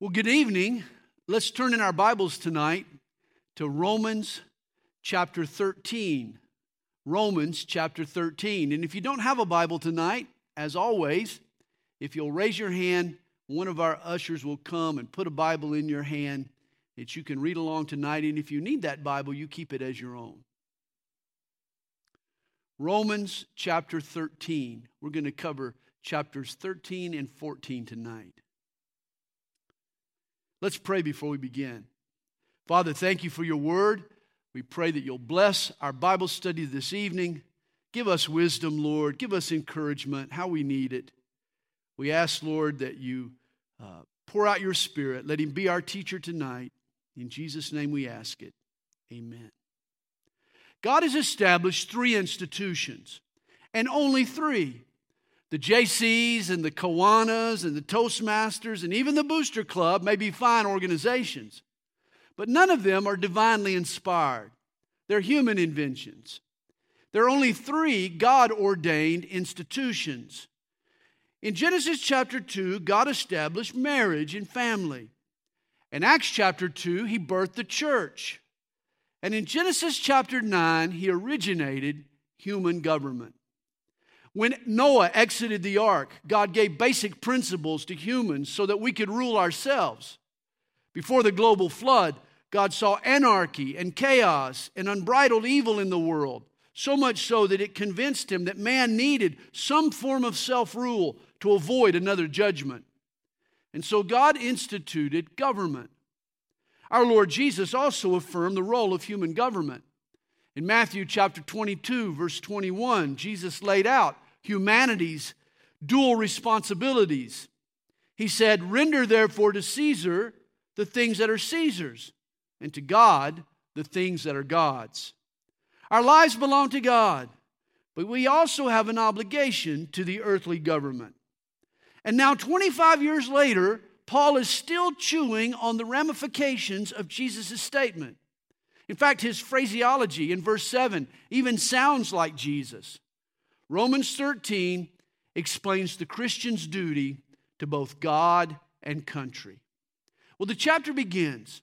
Well, good evening. Let's turn in our Bibles tonight to Romans chapter 13. Romans chapter 13. And if you don't have a Bible tonight, as always, if you'll raise your hand, one of our ushers will come and put a Bible in your hand that you can read along tonight. And if you need that Bible, you keep it as your own. Romans chapter 13. We're going to cover chapters 13 and 14 tonight. Let's pray before we begin. Father, thank you for your word. We pray that you'll bless our Bible study this evening. Give us wisdom, Lord. Give us encouragement, how we need it. We ask, Lord, that you uh, pour out your spirit. Let him be our teacher tonight. In Jesus' name we ask it. Amen. God has established three institutions, and only three the JCs and the Kiwanis and the Toastmasters and even the Booster Club may be fine organizations, but none of them are divinely inspired. They're human inventions. There are only three God ordained institutions. In Genesis chapter 2, God established marriage and family. In Acts chapter 2, he birthed the church. And in Genesis chapter 9, he originated human government. When Noah exited the ark, God gave basic principles to humans so that we could rule ourselves. Before the global flood, God saw anarchy and chaos and unbridled evil in the world, so much so that it convinced him that man needed some form of self rule to avoid another judgment. And so God instituted government. Our Lord Jesus also affirmed the role of human government. In Matthew chapter 22, verse 21, Jesus laid out humanity's dual responsibilities. He said, Render therefore to Caesar the things that are Caesar's, and to God the things that are God's. Our lives belong to God, but we also have an obligation to the earthly government. And now, 25 years later, Paul is still chewing on the ramifications of Jesus' statement. In fact, his phraseology in verse 7 even sounds like Jesus. Romans 13 explains the Christian's duty to both God and country. Well, the chapter begins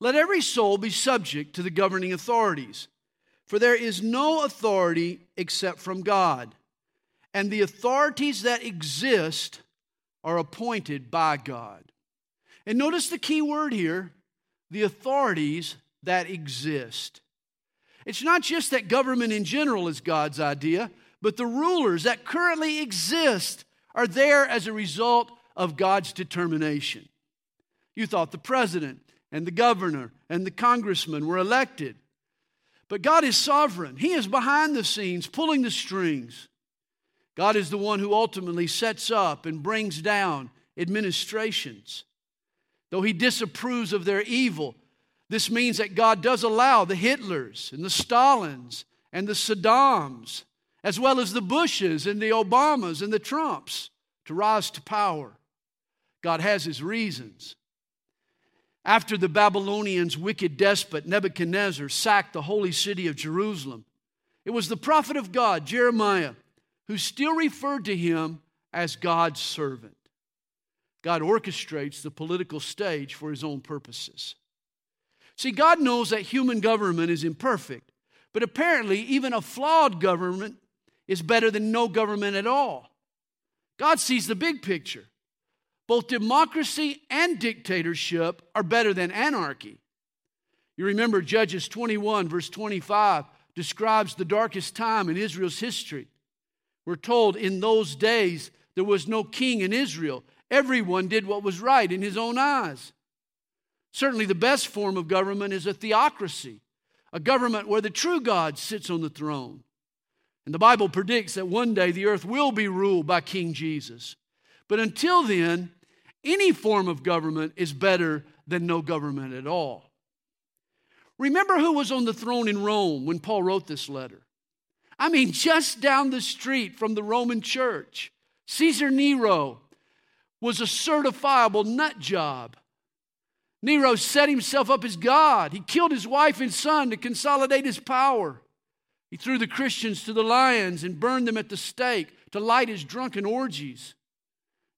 Let every soul be subject to the governing authorities, for there is no authority except from God, and the authorities that exist are appointed by God. And notice the key word here the authorities that exist. It's not just that government in general is God's idea, but the rulers that currently exist are there as a result of God's determination. You thought the president and the governor and the congressman were elected. But God is sovereign. He is behind the scenes, pulling the strings. God is the one who ultimately sets up and brings down administrations. Though He disapproves of their evil, this means that God does allow the Hitlers and the Stalins and the Saddams, as well as the Bushes and the Obamas and the Trumps, to rise to power. God has His reasons. After the Babylonians' wicked despot Nebuchadnezzar sacked the holy city of Jerusalem, it was the prophet of God, Jeremiah, who still referred to him as God's servant. God orchestrates the political stage for his own purposes. See, God knows that human government is imperfect, but apparently, even a flawed government is better than no government at all. God sees the big picture. Both democracy and dictatorship are better than anarchy. You remember Judges 21, verse 25, describes the darkest time in Israel's history. We're told in those days there was no king in Israel. Everyone did what was right in his own eyes. Certainly, the best form of government is a theocracy, a government where the true God sits on the throne. And the Bible predicts that one day the earth will be ruled by King Jesus. But until then, any form of government is better than no government at all. Remember who was on the throne in Rome when Paul wrote this letter? I mean, just down the street from the Roman church, Caesar Nero was a certifiable nut job. Nero set himself up as God. He killed his wife and son to consolidate his power. He threw the Christians to the lions and burned them at the stake to light his drunken orgies.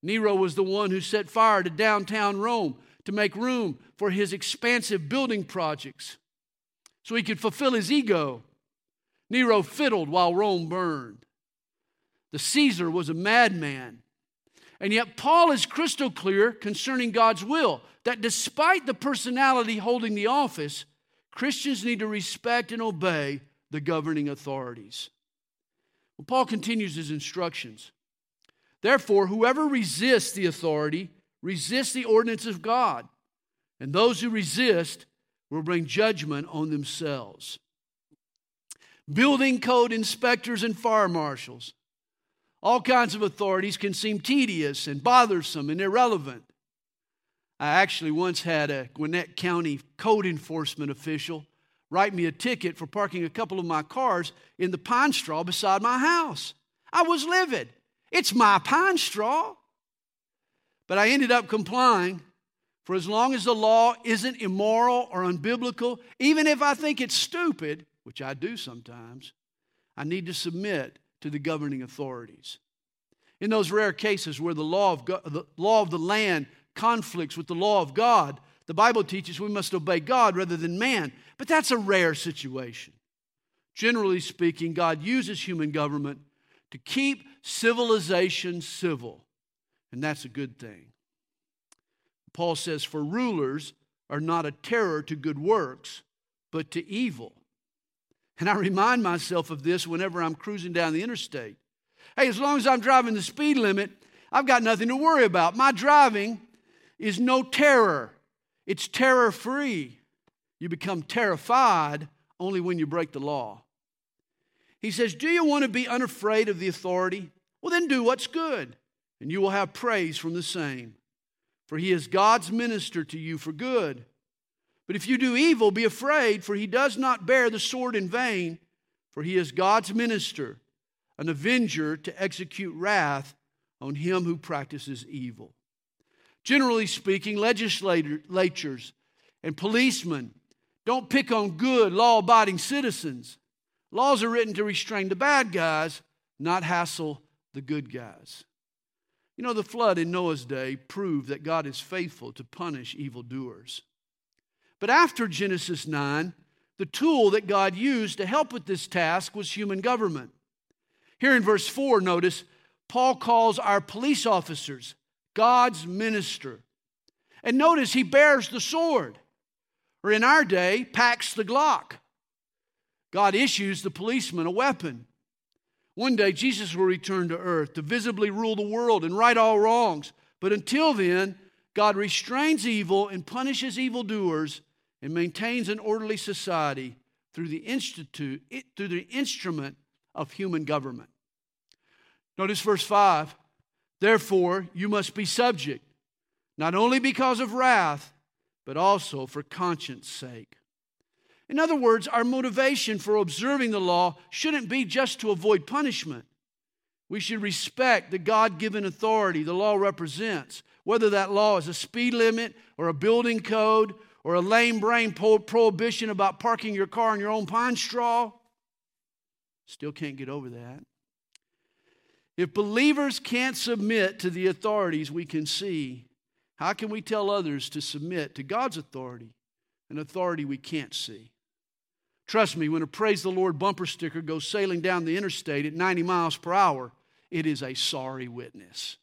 Nero was the one who set fire to downtown Rome to make room for his expansive building projects so he could fulfill his ego. Nero fiddled while Rome burned. The Caesar was a madman. And yet, Paul is crystal clear concerning God's will that despite the personality holding the office, Christians need to respect and obey the governing authorities. Well, Paul continues his instructions. Therefore, whoever resists the authority resists the ordinance of God, and those who resist will bring judgment on themselves. Building code inspectors and fire marshals, all kinds of authorities can seem tedious and bothersome and irrelevant. I actually once had a Gwinnett County code enforcement official write me a ticket for parking a couple of my cars in the pine straw beside my house. I was livid. It's my pine straw. But I ended up complying for as long as the law isn't immoral or unbiblical, even if I think it's stupid, which I do sometimes, I need to submit to the governing authorities. In those rare cases where the law of, God, the law of the land conflicts with the law of God, the Bible teaches we must obey God rather than man. But that's a rare situation. Generally speaking, God uses human government to keep civilization civil, and that's a good thing. Paul says, For rulers are not a terror to good works, but to evil. And I remind myself of this whenever I'm cruising down the interstate. Hey, as long as I'm driving the speed limit, I've got nothing to worry about. My driving is no terror, it's terror free. You become terrified only when you break the law. He says, Do you want to be unafraid of the authority? Well, then do what's good, and you will have praise from the same. For he is God's minister to you for good. But if you do evil, be afraid, for he does not bear the sword in vain, for he is God's minister, an avenger to execute wrath on him who practices evil. Generally speaking, legislators and policemen don't pick on good, law abiding citizens. Laws are written to restrain the bad guys, not hassle the good guys. You know, the flood in Noah's day proved that God is faithful to punish evildoers. But after Genesis 9, the tool that God used to help with this task was human government. Here in verse 4, notice, Paul calls our police officers God's minister. And notice he bears the sword, or in our day, packs the Glock. God issues the policeman a weapon. One day, Jesus will return to earth to visibly rule the world and right all wrongs. But until then, God restrains evil and punishes evildoers and maintains an orderly society through the institute through the instrument of human government. Notice verse 5. Therefore, you must be subject, not only because of wrath, but also for conscience sake. In other words, our motivation for observing the law shouldn't be just to avoid punishment. We should respect the God given authority the law represents, whether that law is a speed limit or a building code or a lame brain prohibition about parking your car in your own pine straw. Still can't get over that. If believers can't submit to the authorities we can see, how can we tell others to submit to God's authority, an authority we can't see? Trust me, when a Praise the Lord bumper sticker goes sailing down the interstate at 90 miles per hour, it is a sorry witness.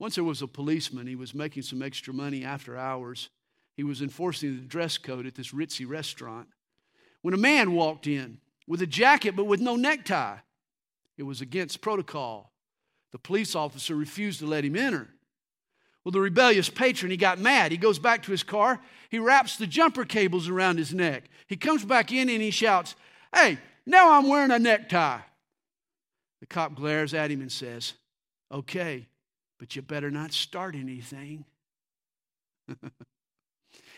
Once there was a policeman, he was making some extra money after hours, he was enforcing the dress code at this ritzy restaurant. When a man walked in with a jacket but with no necktie, it was against protocol. The police officer refused to let him enter. Well, the rebellious patron, he got mad. He goes back to his car. He wraps the jumper cables around his neck. He comes back in and he shouts, Hey, now I'm wearing a necktie. The cop glares at him and says, Okay, but you better not start anything.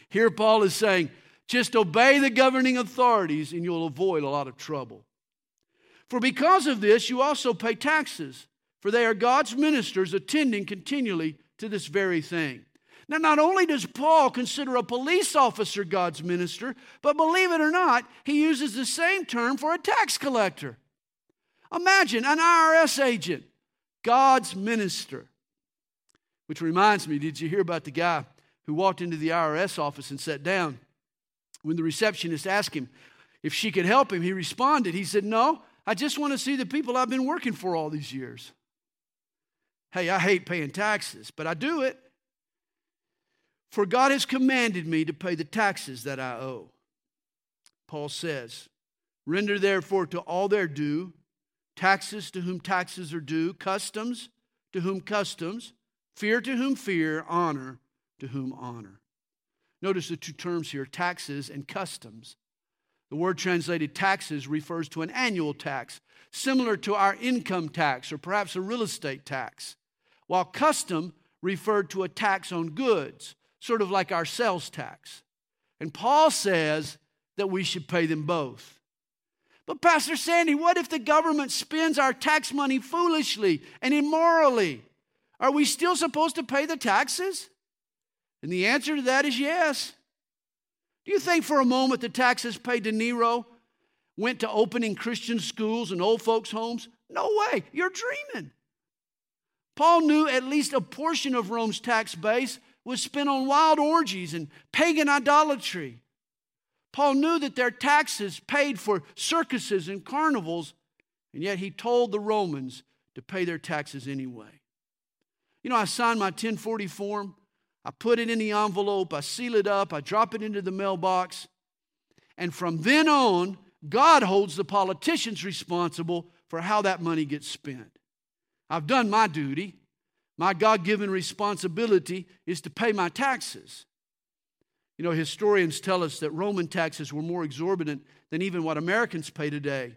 Here, Paul is saying, just obey the governing authorities and you'll avoid a lot of trouble. For because of this, you also pay taxes, for they are God's ministers attending continually to this very thing. Now, not only does Paul consider a police officer God's minister, but believe it or not, he uses the same term for a tax collector. Imagine an IRS agent, God's minister. Which reminds me, did you hear about the guy who walked into the IRS office and sat down? When the receptionist asked him if she could help him, he responded, he said, No, I just want to see the people I've been working for all these years. Hey, I hate paying taxes, but I do it. For God has commanded me to pay the taxes that I owe. Paul says, Render therefore to all their due taxes to whom taxes are due, customs to whom customs, fear to whom fear, honor to whom honor. Notice the two terms here taxes and customs. The word translated taxes refers to an annual tax, similar to our income tax or perhaps a real estate tax, while custom referred to a tax on goods, sort of like our sales tax. And Paul says that we should pay them both. But, Pastor Sandy, what if the government spends our tax money foolishly and immorally? Are we still supposed to pay the taxes? And the answer to that is yes. Do you think for a moment the taxes paid to Nero went to opening Christian schools and old folks' homes? No way. You're dreaming. Paul knew at least a portion of Rome's tax base was spent on wild orgies and pagan idolatry. Paul knew that their taxes paid for circuses and carnivals, and yet he told the Romans to pay their taxes anyway. You know, I signed my 1040 form, I put it in the envelope, I seal it up, I drop it into the mailbox, and from then on, God holds the politicians responsible for how that money gets spent. I've done my duty. My God given responsibility is to pay my taxes. You know, historians tell us that Roman taxes were more exorbitant than even what Americans pay today.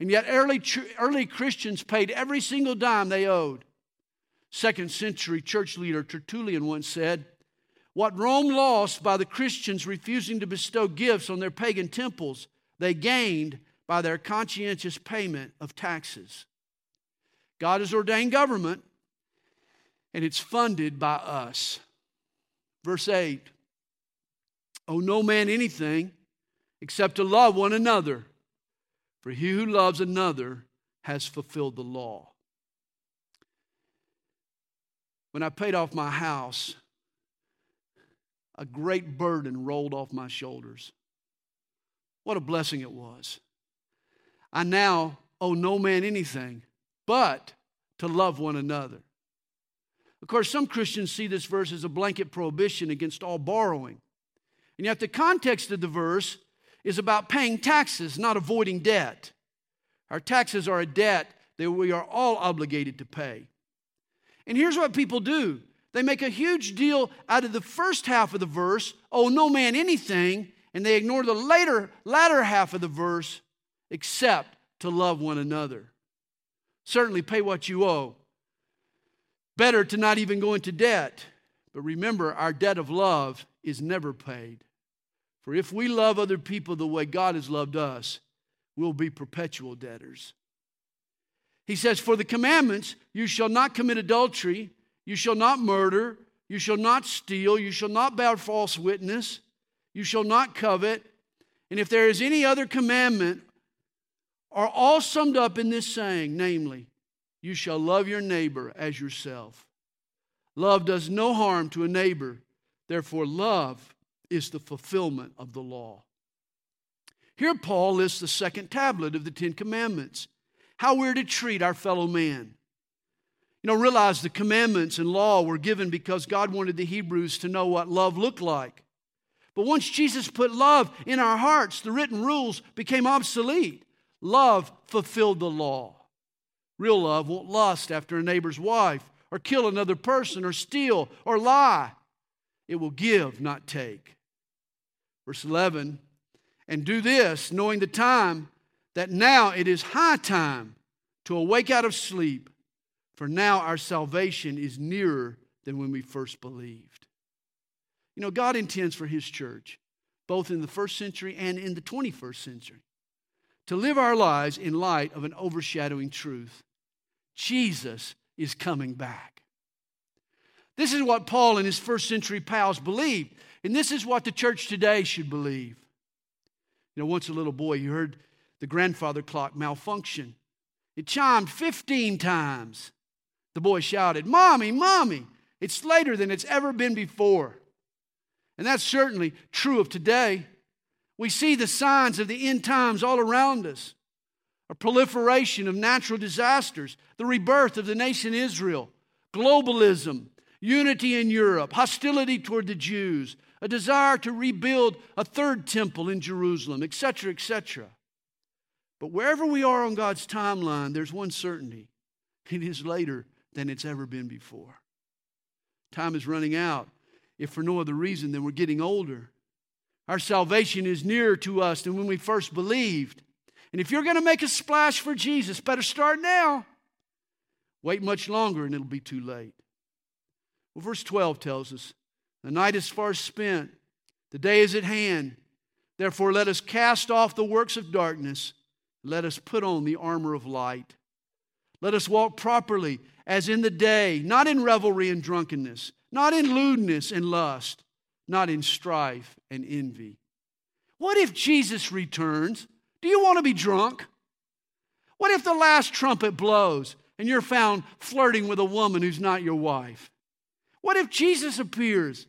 And yet, early, early Christians paid every single dime they owed. Second century church leader Tertullian once said, What Rome lost by the Christians refusing to bestow gifts on their pagan temples, they gained by their conscientious payment of taxes. God has ordained government, and it's funded by us. Verse 8 Owe no man anything except to love one another, for he who loves another has fulfilled the law. When I paid off my house, a great burden rolled off my shoulders. What a blessing it was. I now owe no man anything but to love one another. Of course, some Christians see this verse as a blanket prohibition against all borrowing. And yet, the context of the verse is about paying taxes, not avoiding debt. Our taxes are a debt that we are all obligated to pay. And here's what people do they make a huge deal out of the first half of the verse, oh, no man anything, and they ignore the later, latter half of the verse, except to love one another. Certainly pay what you owe. Better to not even go into debt. But remember, our debt of love is never paid. For if we love other people the way God has loved us, we'll be perpetual debtors. He says, For the commandments, you shall not commit adultery, you shall not murder, you shall not steal, you shall not bear false witness, you shall not covet. And if there is any other commandment, are all summed up in this saying, namely, you shall love your neighbor as yourself. Love does no harm to a neighbor. Therefore, love is the fulfillment of the law. Here, Paul lists the second tablet of the Ten Commandments how we're to treat our fellow man. You know, realize the commandments and law were given because God wanted the Hebrews to know what love looked like. But once Jesus put love in our hearts, the written rules became obsolete. Love fulfilled the law. Real love won't lust after a neighbor's wife or kill another person or steal or lie. It will give, not take. Verse 11, and do this, knowing the time that now it is high time to awake out of sleep, for now our salvation is nearer than when we first believed. You know, God intends for His church, both in the first century and in the 21st century, to live our lives in light of an overshadowing truth. Jesus is coming back. This is what Paul and his first century pals believed, and this is what the church today should believe. You know, once a little boy, he heard the grandfather clock malfunction. It chimed 15 times. The boy shouted, Mommy, Mommy, It's later than it's ever been before. And that's certainly true of today. We see the signs of the end times all around us a proliferation of natural disasters, the rebirth of the nation Israel, globalism, unity in Europe, hostility toward the Jews, a desire to rebuild a third temple in Jerusalem, etc., etc. But wherever we are on God's timeline, there's one certainty it is later than it's ever been before. Time is running out, if for no other reason than we're getting older. Our salvation is nearer to us than when we first believed. And if you're going to make a splash for Jesus, better start now. Wait much longer and it'll be too late. Well, verse 12 tells us the night is far spent, the day is at hand. Therefore, let us cast off the works of darkness, let us put on the armor of light. Let us walk properly as in the day, not in revelry and drunkenness, not in lewdness and lust, not in strife and envy. What if Jesus returns? Do you want to be drunk? What if the last trumpet blows and you're found flirting with a woman who's not your wife? What if Jesus appears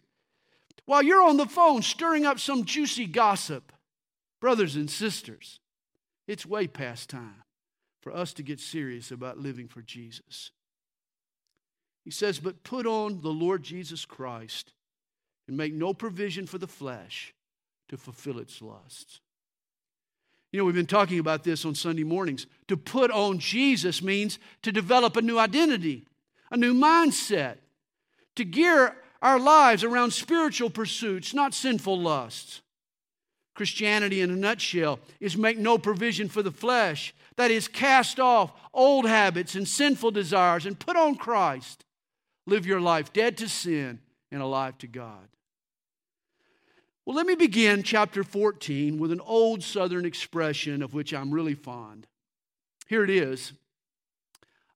while you're on the phone stirring up some juicy gossip? Brothers and sisters, it's way past time for us to get serious about living for Jesus. He says, But put on the Lord Jesus Christ and make no provision for the flesh to fulfill its lusts. You know, we've been talking about this on Sunday mornings. To put on Jesus means to develop a new identity, a new mindset, to gear our lives around spiritual pursuits, not sinful lusts. Christianity, in a nutshell, is make no provision for the flesh. That is, cast off old habits and sinful desires and put on Christ. Live your life dead to sin and alive to God. Well, let me begin chapter 14 with an old Southern expression of which I'm really fond. Here it is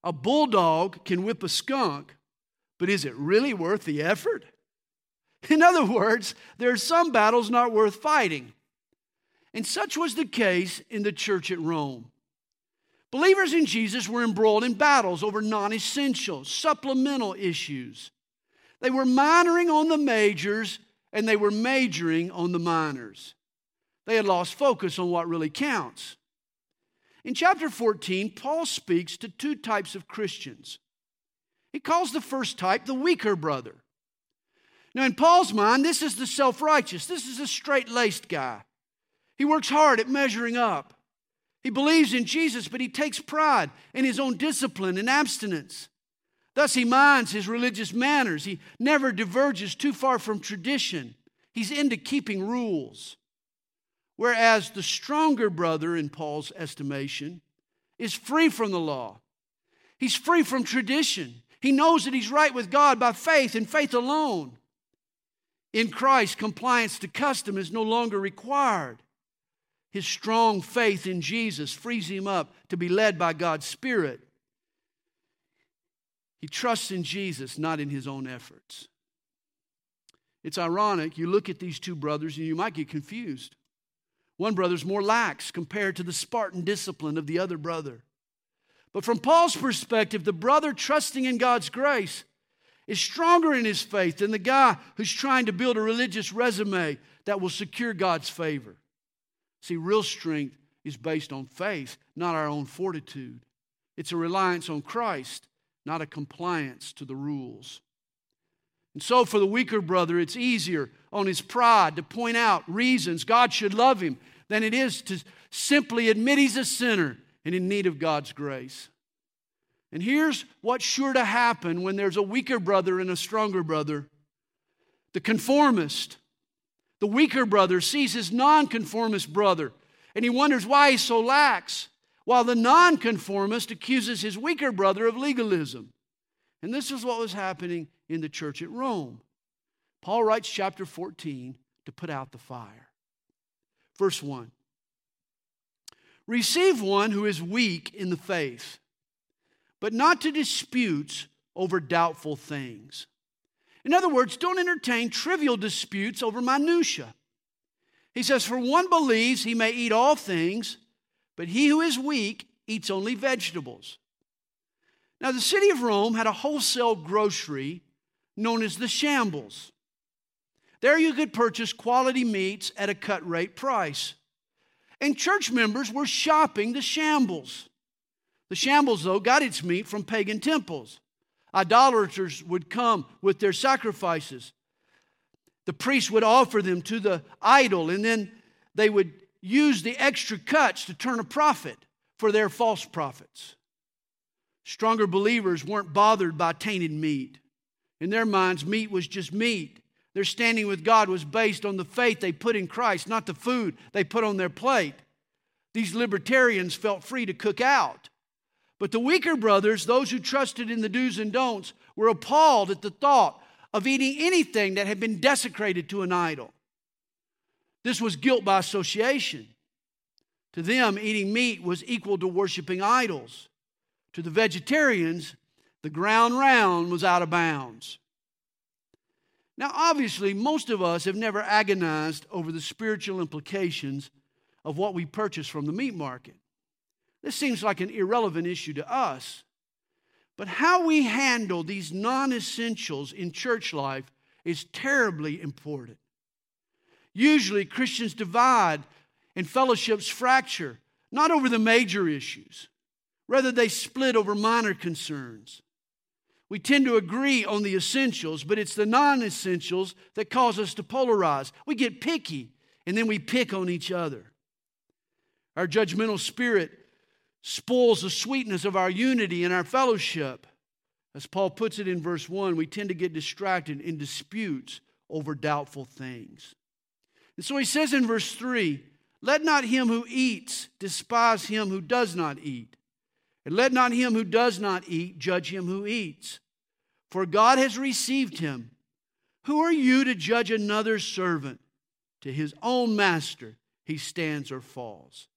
A bulldog can whip a skunk, but is it really worth the effort? In other words, there are some battles not worth fighting. And such was the case in the church at Rome. Believers in Jesus were embroiled in battles over non essential, supplemental issues. They were minoring on the majors and they were majoring on the minors. They had lost focus on what really counts. In chapter 14, Paul speaks to two types of Christians. He calls the first type the weaker brother. Now, in Paul's mind, this is the self righteous, this is a straight laced guy. He works hard at measuring up. He believes in Jesus, but he takes pride in his own discipline and abstinence. Thus, he minds his religious manners. He never diverges too far from tradition. He's into keeping rules. Whereas the stronger brother, in Paul's estimation, is free from the law. He's free from tradition. He knows that he's right with God by faith and faith alone. In Christ, compliance to custom is no longer required. His strong faith in Jesus frees him up to be led by God's Spirit. He trusts in Jesus, not in his own efforts. It's ironic. You look at these two brothers and you might get confused. One brother's more lax compared to the Spartan discipline of the other brother. But from Paul's perspective, the brother trusting in God's grace is stronger in his faith than the guy who's trying to build a religious resume that will secure God's favor. See, real strength is based on faith, not our own fortitude. It's a reliance on Christ, not a compliance to the rules. And so, for the weaker brother, it's easier on his pride to point out reasons God should love him than it is to simply admit he's a sinner and in need of God's grace. And here's what's sure to happen when there's a weaker brother and a stronger brother the conformist the weaker brother sees his nonconformist brother and he wonders why he's so lax, while the nonconformist accuses his weaker brother of legalism. And this is what was happening in the church at Rome. Paul writes chapter 14 to put out the fire. Verse 1 Receive one who is weak in the faith, but not to disputes over doubtful things. In other words, don't entertain trivial disputes over minutiae. He says, For one believes he may eat all things, but he who is weak eats only vegetables. Now, the city of Rome had a wholesale grocery known as the shambles. There you could purchase quality meats at a cut rate price. And church members were shopping the shambles. The shambles, though, got its meat from pagan temples. Idolaters would come with their sacrifices. The priest would offer them to the idol, and then they would use the extra cuts to turn a profit for their false prophets. Stronger believers weren't bothered by tainted meat. In their minds, meat was just meat. Their standing with God was based on the faith they put in Christ, not the food they put on their plate. These libertarians felt free to cook out. But the weaker brothers, those who trusted in the do's and don'ts, were appalled at the thought of eating anything that had been desecrated to an idol. This was guilt by association. To them, eating meat was equal to worshiping idols. To the vegetarians, the ground round was out of bounds. Now, obviously, most of us have never agonized over the spiritual implications of what we purchase from the meat market. This seems like an irrelevant issue to us. But how we handle these non essentials in church life is terribly important. Usually, Christians divide and fellowships fracture, not over the major issues, rather, they split over minor concerns. We tend to agree on the essentials, but it's the non essentials that cause us to polarize. We get picky and then we pick on each other. Our judgmental spirit spoils the sweetness of our unity and our fellowship. As Paul puts it in verse 1, we tend to get distracted in disputes over doubtful things. And so he says in verse 3 Let not him who eats despise him who does not eat, and let not him who does not eat judge him who eats, for God has received him. Who are you to judge another servant? To his own master he stands or falls.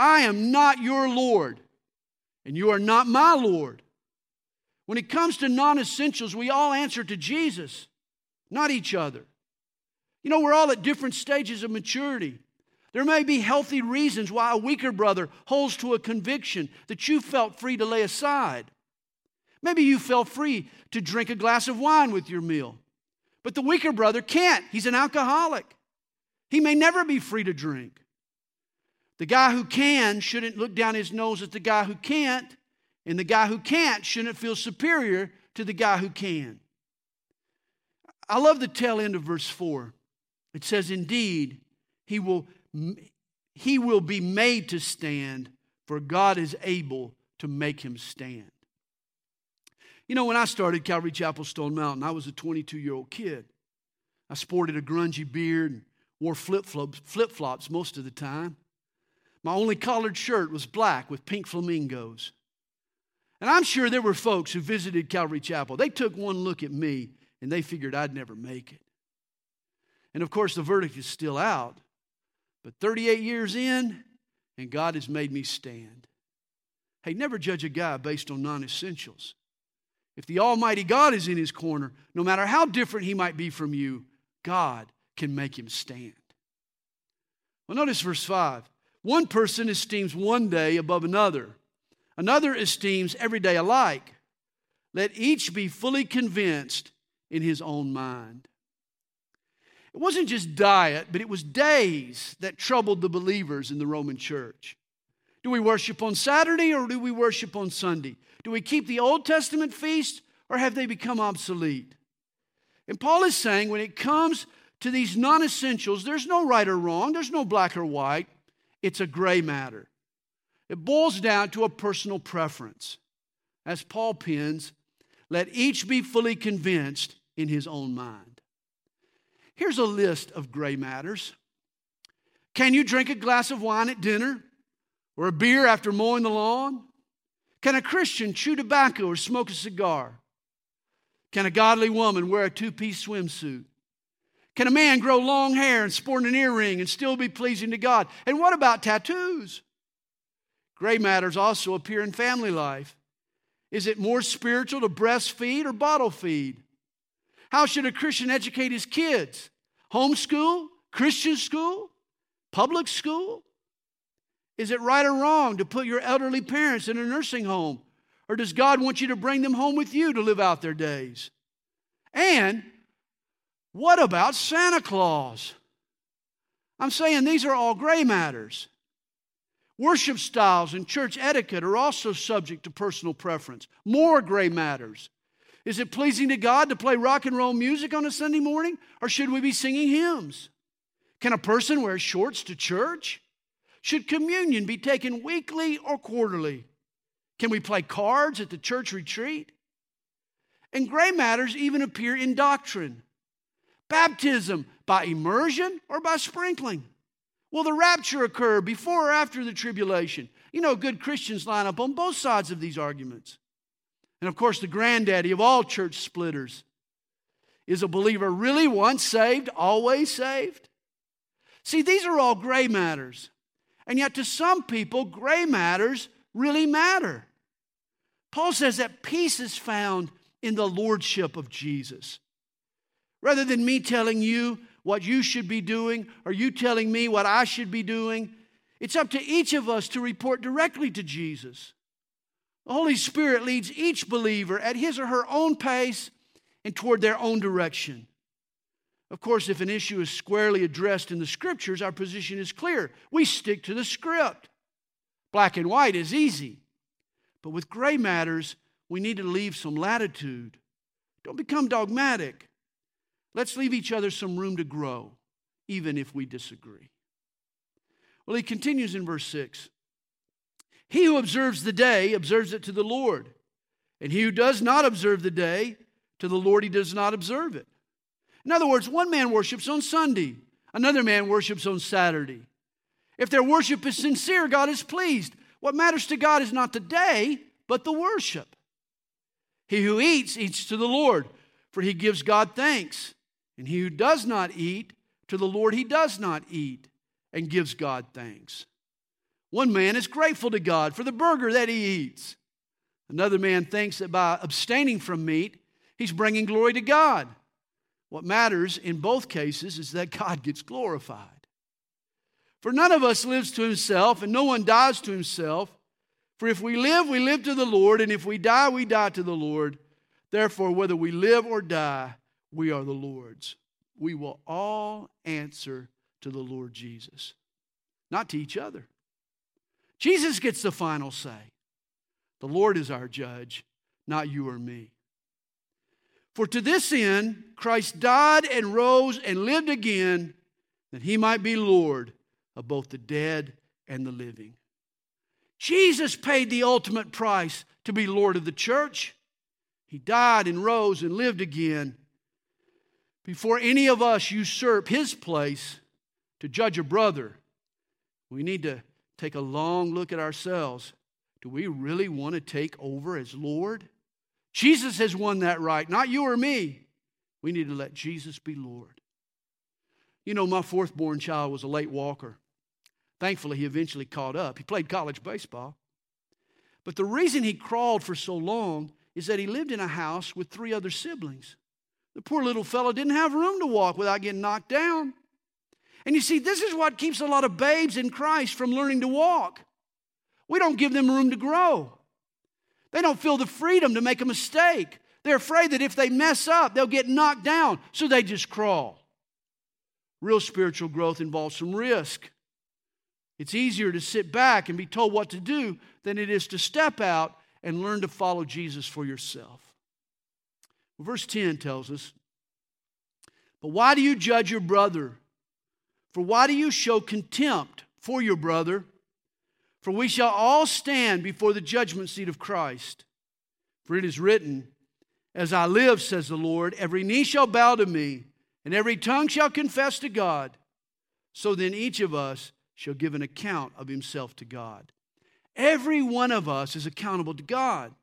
I am not your Lord, and you are not my Lord. When it comes to non essentials, we all answer to Jesus, not each other. You know, we're all at different stages of maturity. There may be healthy reasons why a weaker brother holds to a conviction that you felt free to lay aside. Maybe you felt free to drink a glass of wine with your meal, but the weaker brother can't. He's an alcoholic. He may never be free to drink. The guy who can shouldn't look down his nose at the guy who can't, and the guy who can't shouldn't feel superior to the guy who can. I love the tail end of verse 4. It says, Indeed, he will, he will be made to stand, for God is able to make him stand. You know, when I started Calvary Chapel Stone Mountain, I was a 22 year old kid. I sported a grungy beard and wore flip flops most of the time. My only collared shirt was black with pink flamingos. And I'm sure there were folks who visited Calvary Chapel. They took one look at me and they figured I'd never make it. And of course, the verdict is still out. But 38 years in, and God has made me stand. Hey, never judge a guy based on non essentials. If the Almighty God is in his corner, no matter how different he might be from you, God can make him stand. Well, notice verse 5. One person esteems one day above another, another esteems every day alike. Let each be fully convinced in his own mind. It wasn't just diet, but it was days that troubled the believers in the Roman church. Do we worship on Saturday or do we worship on Sunday? Do we keep the Old Testament feast or have they become obsolete? And Paul is saying when it comes to these non essentials, there's no right or wrong, there's no black or white. It's a gray matter. It boils down to a personal preference. As Paul pins, let each be fully convinced in his own mind. Here's a list of gray matters. Can you drink a glass of wine at dinner or a beer after mowing the lawn? Can a Christian chew tobacco or smoke a cigar? Can a godly woman wear a two piece swimsuit? Can a man grow long hair and sport an earring and still be pleasing to God? And what about tattoos? Gray matters also appear in family life. Is it more spiritual to breastfeed or bottle feed? How should a Christian educate his kids? Homeschool? Christian school? Public school? Is it right or wrong to put your elderly parents in a nursing home? Or does God want you to bring them home with you to live out their days? And what about Santa Claus? I'm saying these are all gray matters. Worship styles and church etiquette are also subject to personal preference. More gray matters. Is it pleasing to God to play rock and roll music on a Sunday morning, or should we be singing hymns? Can a person wear shorts to church? Should communion be taken weekly or quarterly? Can we play cards at the church retreat? And gray matters even appear in doctrine. Baptism by immersion or by sprinkling? Will the rapture occur before or after the tribulation? You know, good Christians line up on both sides of these arguments. And of course, the granddaddy of all church splitters is a believer really once saved, always saved? See, these are all gray matters. And yet, to some people, gray matters really matter. Paul says that peace is found in the lordship of Jesus. Rather than me telling you what you should be doing or you telling me what I should be doing, it's up to each of us to report directly to Jesus. The Holy Spirit leads each believer at his or her own pace and toward their own direction. Of course, if an issue is squarely addressed in the scriptures, our position is clear. We stick to the script. Black and white is easy. But with gray matters, we need to leave some latitude. Don't become dogmatic. Let's leave each other some room to grow, even if we disagree. Well, he continues in verse 6 He who observes the day observes it to the Lord, and he who does not observe the day, to the Lord he does not observe it. In other words, one man worships on Sunday, another man worships on Saturday. If their worship is sincere, God is pleased. What matters to God is not the day, but the worship. He who eats, eats to the Lord, for he gives God thanks. And he who does not eat, to the Lord he does not eat, and gives God thanks. One man is grateful to God for the burger that he eats. Another man thinks that by abstaining from meat, he's bringing glory to God. What matters in both cases is that God gets glorified. For none of us lives to himself, and no one dies to himself. For if we live, we live to the Lord, and if we die, we die to the Lord. Therefore, whether we live or die, we are the Lord's. We will all answer to the Lord Jesus, not to each other. Jesus gets the final say. The Lord is our judge, not you or me. For to this end, Christ died and rose and lived again, that he might be Lord of both the dead and the living. Jesus paid the ultimate price to be Lord of the church. He died and rose and lived again. Before any of us usurp his place to judge a brother, we need to take a long look at ourselves. Do we really want to take over as Lord? Jesus has won that right, not you or me. We need to let Jesus be Lord. You know, my fourth born child was a late walker. Thankfully, he eventually caught up. He played college baseball. But the reason he crawled for so long is that he lived in a house with three other siblings. The poor little fellow didn't have room to walk without getting knocked down. And you see, this is what keeps a lot of babes in Christ from learning to walk. We don't give them room to grow. They don't feel the freedom to make a mistake. They're afraid that if they mess up, they'll get knocked down, so they just crawl. Real spiritual growth involves some risk. It's easier to sit back and be told what to do than it is to step out and learn to follow Jesus for yourself. Verse 10 tells us, But why do you judge your brother? For why do you show contempt for your brother? For we shall all stand before the judgment seat of Christ. For it is written, As I live, says the Lord, every knee shall bow to me, and every tongue shall confess to God. So then each of us shall give an account of himself to God. Every one of us is accountable to God.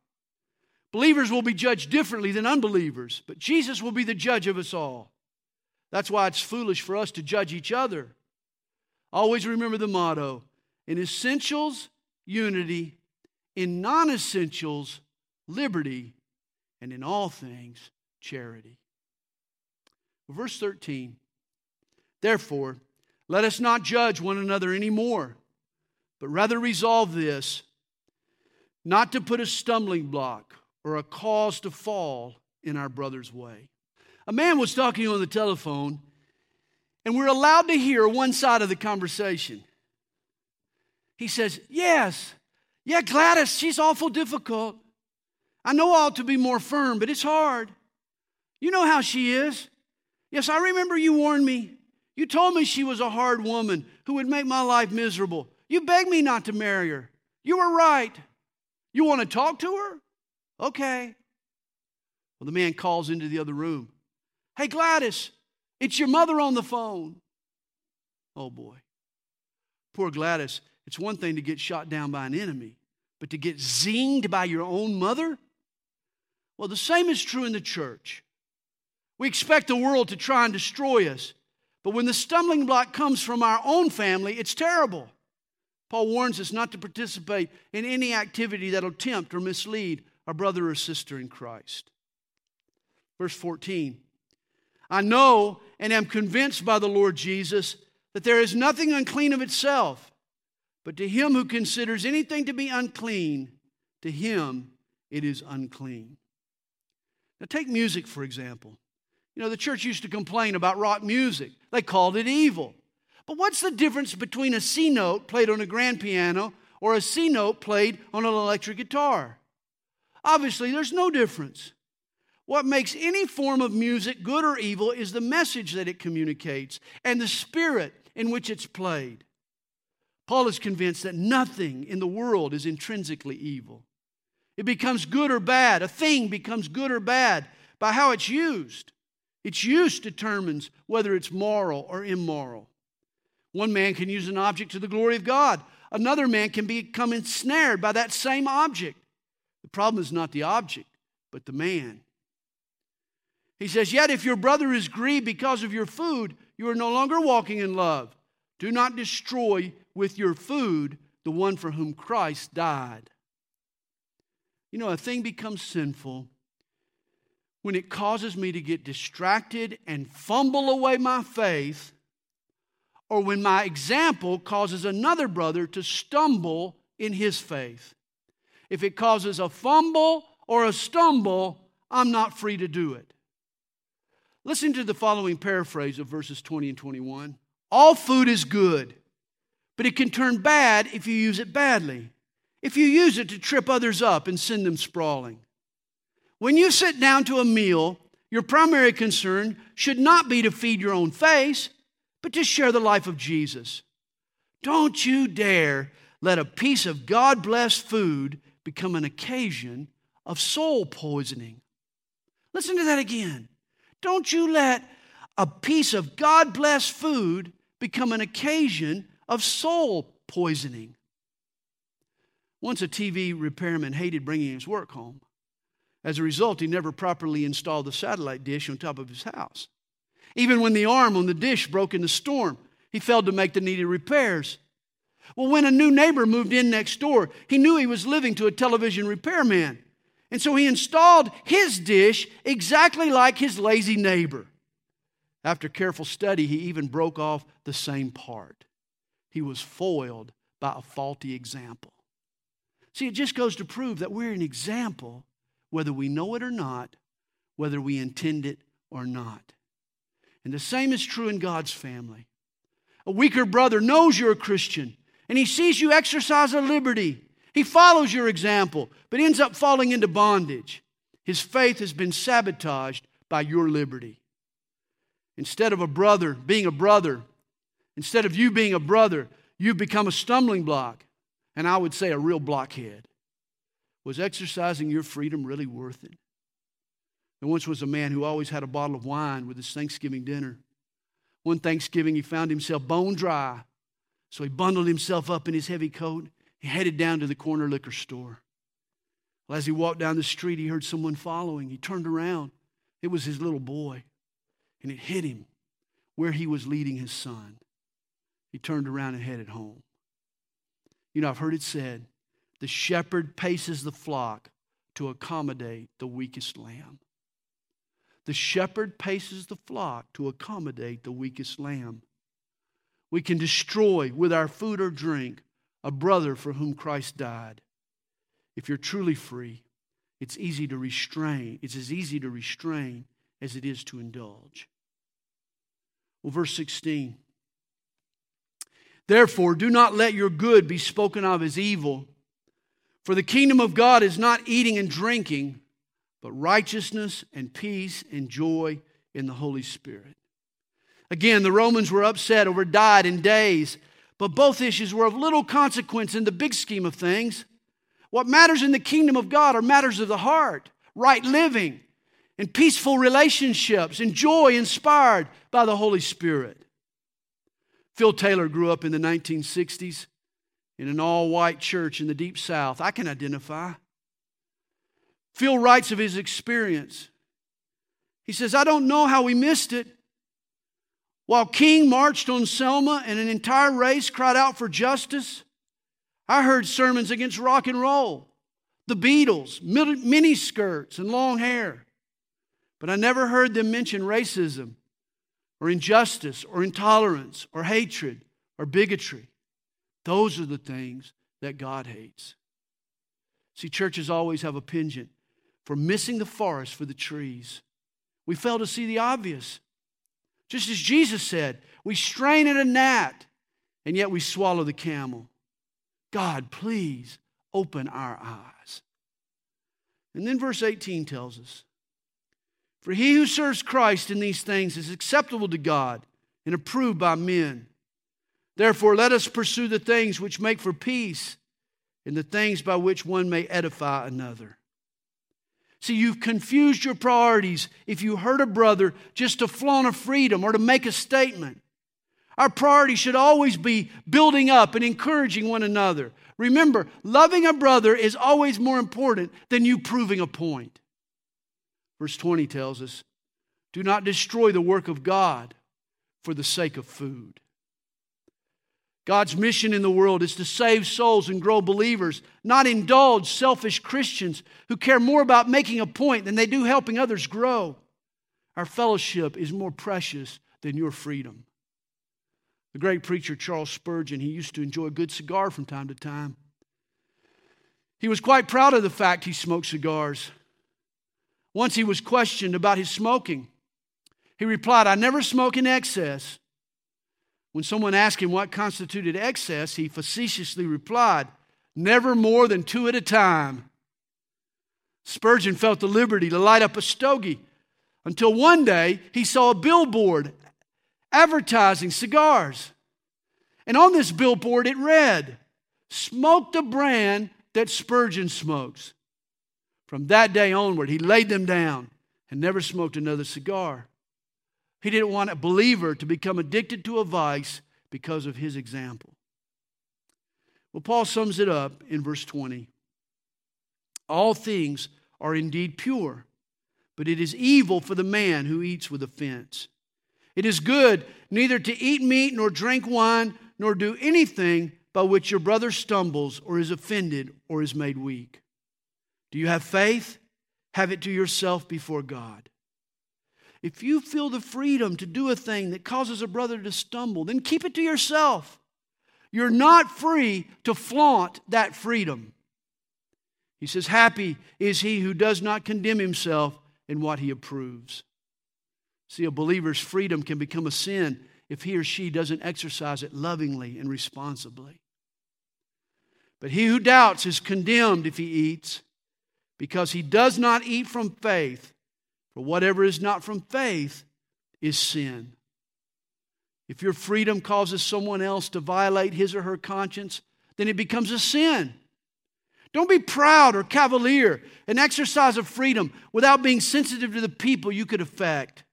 Believers will be judged differently than unbelievers, but Jesus will be the judge of us all. That's why it's foolish for us to judge each other. Always remember the motto in essentials, unity. In non essentials, liberty. And in all things, charity. Verse 13 Therefore, let us not judge one another anymore, but rather resolve this not to put a stumbling block or a cause to fall in our brother's way. A man was talking on the telephone, and we're allowed to hear one side of the conversation. He says, Yes, yeah, Gladys, she's awful difficult. I know I ought to be more firm, but it's hard. You know how she is. Yes, I remember you warned me. You told me she was a hard woman who would make my life miserable. You begged me not to marry her. You were right. You want to talk to her? Okay. Well, the man calls into the other room. Hey, Gladys, it's your mother on the phone. Oh, boy. Poor Gladys. It's one thing to get shot down by an enemy, but to get zinged by your own mother? Well, the same is true in the church. We expect the world to try and destroy us, but when the stumbling block comes from our own family, it's terrible. Paul warns us not to participate in any activity that'll tempt or mislead our brother or sister in Christ. Verse 14 I know and am convinced by the Lord Jesus that there is nothing unclean of itself, but to him who considers anything to be unclean, to him it is unclean. Now, take music, for example. You know, the church used to complain about rock music, they called it evil. But what's the difference between a C note played on a grand piano or a C note played on an electric guitar? Obviously, there's no difference. What makes any form of music good or evil is the message that it communicates and the spirit in which it's played. Paul is convinced that nothing in the world is intrinsically evil. It becomes good or bad. A thing becomes good or bad by how it's used. Its use determines whether it's moral or immoral. One man can use an object to the glory of God, another man can become ensnared by that same object. The problem is not the object, but the man. He says, Yet if your brother is grieved because of your food, you are no longer walking in love. Do not destroy with your food the one for whom Christ died. You know, a thing becomes sinful when it causes me to get distracted and fumble away my faith, or when my example causes another brother to stumble in his faith. If it causes a fumble or a stumble, I'm not free to do it. Listen to the following paraphrase of verses 20 and 21. All food is good, but it can turn bad if you use it badly. If you use it to trip others up and send them sprawling. When you sit down to a meal, your primary concern should not be to feed your own face, but to share the life of Jesus. Don't you dare let a piece of God blessed food become an occasion of soul poisoning. Listen to that again. Don't you let a piece of God blessed food become an occasion of soul poisoning. Once a TV repairman hated bringing his work home. As a result, he never properly installed the satellite dish on top of his house. Even when the arm on the dish broke in the storm, he failed to make the needed repairs. Well, when a new neighbor moved in next door, he knew he was living to a television repairman. And so he installed his dish exactly like his lazy neighbor. After careful study, he even broke off the same part. He was foiled by a faulty example. See, it just goes to prove that we're an example, whether we know it or not, whether we intend it or not. And the same is true in God's family. A weaker brother knows you're a Christian and he sees you exercise a liberty. He follows your example, but ends up falling into bondage. His faith has been sabotaged by your liberty. Instead of a brother being a brother, instead of you being a brother, you've become a stumbling block, and I would say a real blockhead. Was exercising your freedom really worth it? There once was a man who always had a bottle of wine with his Thanksgiving dinner. One Thanksgiving, he found himself bone dry, so he bundled himself up in his heavy coat. He headed down to the corner liquor store. Well, as he walked down the street, he heard someone following. He turned around. It was his little boy and it hit him where he was leading his son. He turned around and headed home. You know, I've heard it said the shepherd paces the flock to accommodate the weakest lamb. The shepherd paces the flock to accommodate the weakest lamb. We can destroy with our food or drink a brother for whom Christ died. If you're truly free, it's easy to restrain. It's as easy to restrain as it is to indulge. Well, verse 16. Therefore, do not let your good be spoken of as evil, for the kingdom of God is not eating and drinking, but righteousness and peace and joy in the Holy Spirit. Again, the Romans were upset over diet and days, but both issues were of little consequence in the big scheme of things. What matters in the kingdom of God are matters of the heart, right living, and peaceful relationships, and joy inspired by the Holy Spirit. Phil Taylor grew up in the 1960s in an all white church in the deep south. I can identify. Phil writes of his experience. He says, I don't know how we missed it. While King marched on Selma and an entire race cried out for justice, I heard sermons against rock and roll, the Beatles, mini skirts, and long hair. But I never heard them mention racism or injustice or intolerance or hatred or bigotry. Those are the things that God hates. See, churches always have a penchant for missing the forest for the trees. We fail to see the obvious. Just as Jesus said, we strain at a gnat and yet we swallow the camel. God, please open our eyes. And then verse 18 tells us For he who serves Christ in these things is acceptable to God and approved by men. Therefore, let us pursue the things which make for peace and the things by which one may edify another. See, you've confused your priorities if you hurt a brother just to flaunt a freedom or to make a statement. Our priority should always be building up and encouraging one another. Remember, loving a brother is always more important than you proving a point. Verse 20 tells us do not destroy the work of God for the sake of food. God's mission in the world is to save souls and grow believers, not indulge selfish Christians who care more about making a point than they do helping others grow. Our fellowship is more precious than your freedom. The great preacher Charles Spurgeon, he used to enjoy a good cigar from time to time. He was quite proud of the fact he smoked cigars. Once he was questioned about his smoking. He replied, I never smoke in excess. When someone asked him what constituted excess, he facetiously replied, Never more than two at a time. Spurgeon felt the liberty to light up a stogie until one day he saw a billboard advertising cigars. And on this billboard it read, Smoke the brand that Spurgeon smokes. From that day onward, he laid them down and never smoked another cigar. He didn't want a believer to become addicted to a vice because of his example. Well, Paul sums it up in verse 20. All things are indeed pure, but it is evil for the man who eats with offense. It is good neither to eat meat nor drink wine nor do anything by which your brother stumbles or is offended or is made weak. Do you have faith? Have it to yourself before God. If you feel the freedom to do a thing that causes a brother to stumble, then keep it to yourself. You're not free to flaunt that freedom. He says, Happy is he who does not condemn himself in what he approves. See, a believer's freedom can become a sin if he or she doesn't exercise it lovingly and responsibly. But he who doubts is condemned if he eats, because he does not eat from faith. For whatever is not from faith is sin. If your freedom causes someone else to violate his or her conscience, then it becomes a sin. Don't be proud or cavalier, an exercise of freedom without being sensitive to the people you could affect.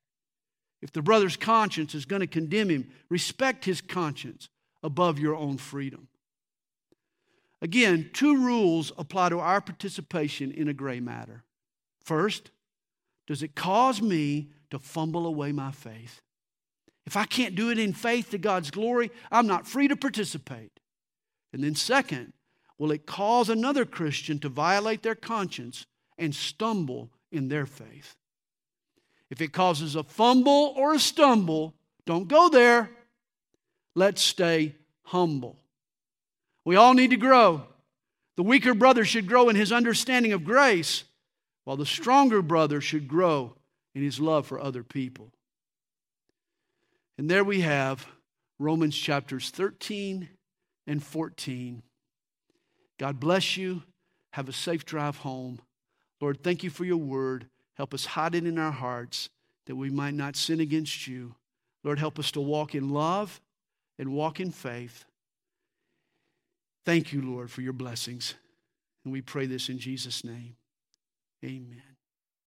If the brother's conscience is going to condemn him, respect his conscience above your own freedom. Again, two rules apply to our participation in a gray matter. First, does it cause me to fumble away my faith? If I can't do it in faith to God's glory, I'm not free to participate. And then, second, will it cause another Christian to violate their conscience and stumble in their faith? If it causes a fumble or a stumble, don't go there. Let's stay humble. We all need to grow. The weaker brother should grow in his understanding of grace while the stronger brother should grow in his love for other people. And there we have Romans chapters 13 and 14. God bless you. Have a safe drive home. Lord, thank you for your word. Help us hide it in our hearts that we might not sin against you. Lord, help us to walk in love and walk in faith. Thank you, Lord, for your blessings. And we pray this in Jesus' name. Amen.